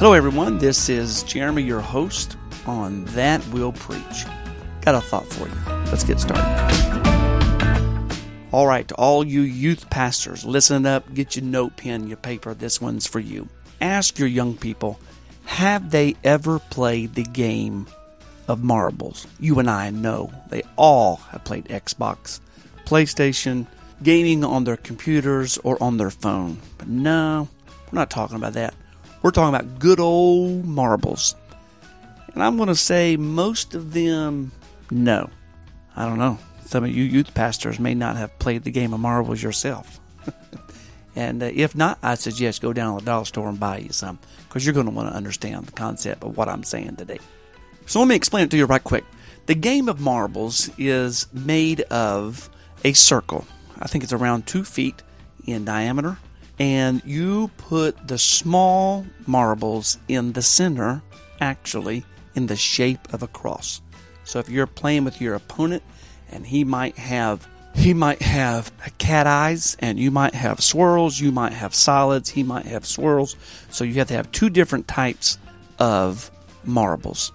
Hello, everyone. This is Jeremy, your host on That Will Preach. Got a thought for you. Let's get started. All right, to all you youth pastors, listen up, get your note pen, your paper. This one's for you. Ask your young people have they ever played the game of marbles? You and I know they all have played Xbox, PlayStation, gaming on their computers or on their phone. But no, we're not talking about that. We're talking about good old marbles. And I'm going to say most of them, no. I don't know. Some of you youth pastors may not have played the game of marbles yourself. and uh, if not, I suggest go down to the dollar store and buy you some because you're going to want to understand the concept of what I'm saying today. So let me explain it to you right quick. The game of marbles is made of a circle. I think it's around two feet in diameter and you put the small marbles in the center, actually, in the shape of a cross. So if you're playing with your opponent and he might have he might have cat eyes and you might have swirls, you might have solids, he might have swirls. So you have to have two different types of marbles.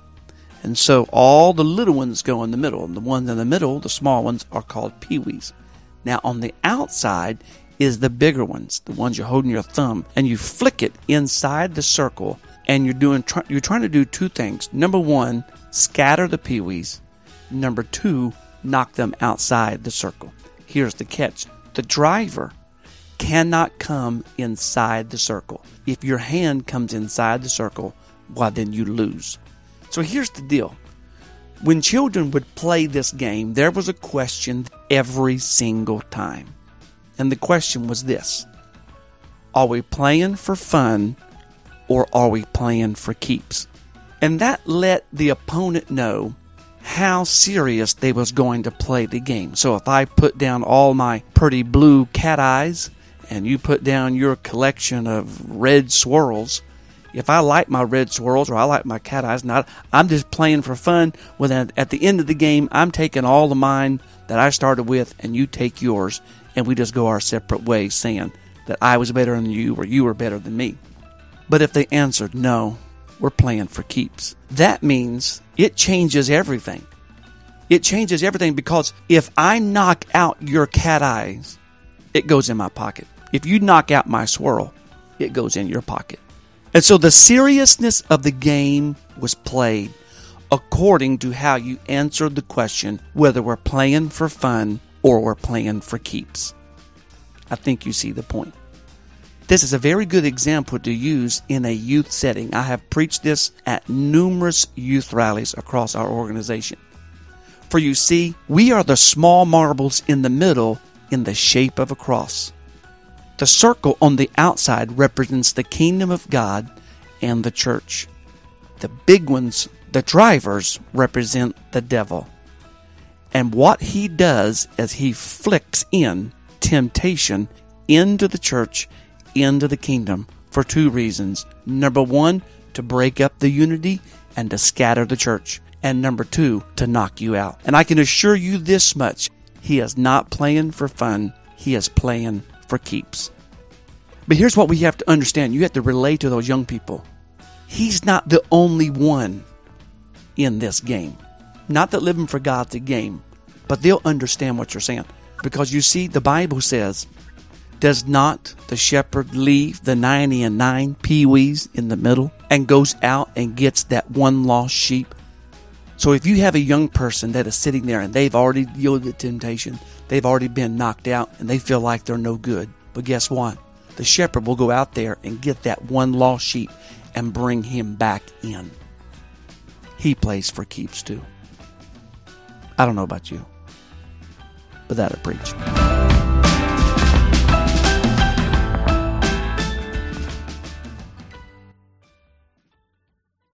And so all the little ones go in the middle. And the ones in the middle, the small ones, are called peewees. Now on the outside, is the bigger ones, the ones you're holding your thumb, and you flick it inside the circle, and you're doing you're trying to do two things. Number one, scatter the peewees. Number two, knock them outside the circle. Here's the catch: the driver cannot come inside the circle. If your hand comes inside the circle, well, then you lose. So here's the deal. When children would play this game, there was a question every single time. And the question was this Are we playing for fun or are we playing for keeps? And that let the opponent know how serious they was going to play the game. So if I put down all my pretty blue cat eyes and you put down your collection of red swirls, if I like my red swirls or I like my cat eyes, not I'm just playing for fun. Well, then at the end of the game, I'm taking all of mine that I started with, and you take yours, and we just go our separate ways, saying that I was better than you or you were better than me. But if they answered no, we're playing for keeps. That means it changes everything. It changes everything because if I knock out your cat eyes, it goes in my pocket. If you knock out my swirl, it goes in your pocket. And so the seriousness of the game was played according to how you answered the question whether we're playing for fun or we're playing for keeps. I think you see the point. This is a very good example to use in a youth setting. I have preached this at numerous youth rallies across our organization. For you see, we are the small marbles in the middle in the shape of a cross. The circle on the outside represents the kingdom of God and the church. The big ones, the drivers, represent the devil. And what he does is he flicks in temptation into the church, into the kingdom for two reasons. Number one, to break up the unity and to scatter the church. And number two, to knock you out. And I can assure you this much he is not playing for fun, he is playing for keeps. But here's what we have to understand you have to relate to those young people. He's not the only one in this game. Not that living for God's a game, but they'll understand what you're saying. Because you see, the Bible says, Does not the shepherd leave the 90 and 9 peewees in the middle and goes out and gets that one lost sheep? So if you have a young person that is sitting there and they've already yielded to temptation, they've already been knocked out, and they feel like they're no good, but guess what? The shepherd will go out there and get that one lost sheep and bring him back in. He plays for keeps too. I don't know about you but that'll preach.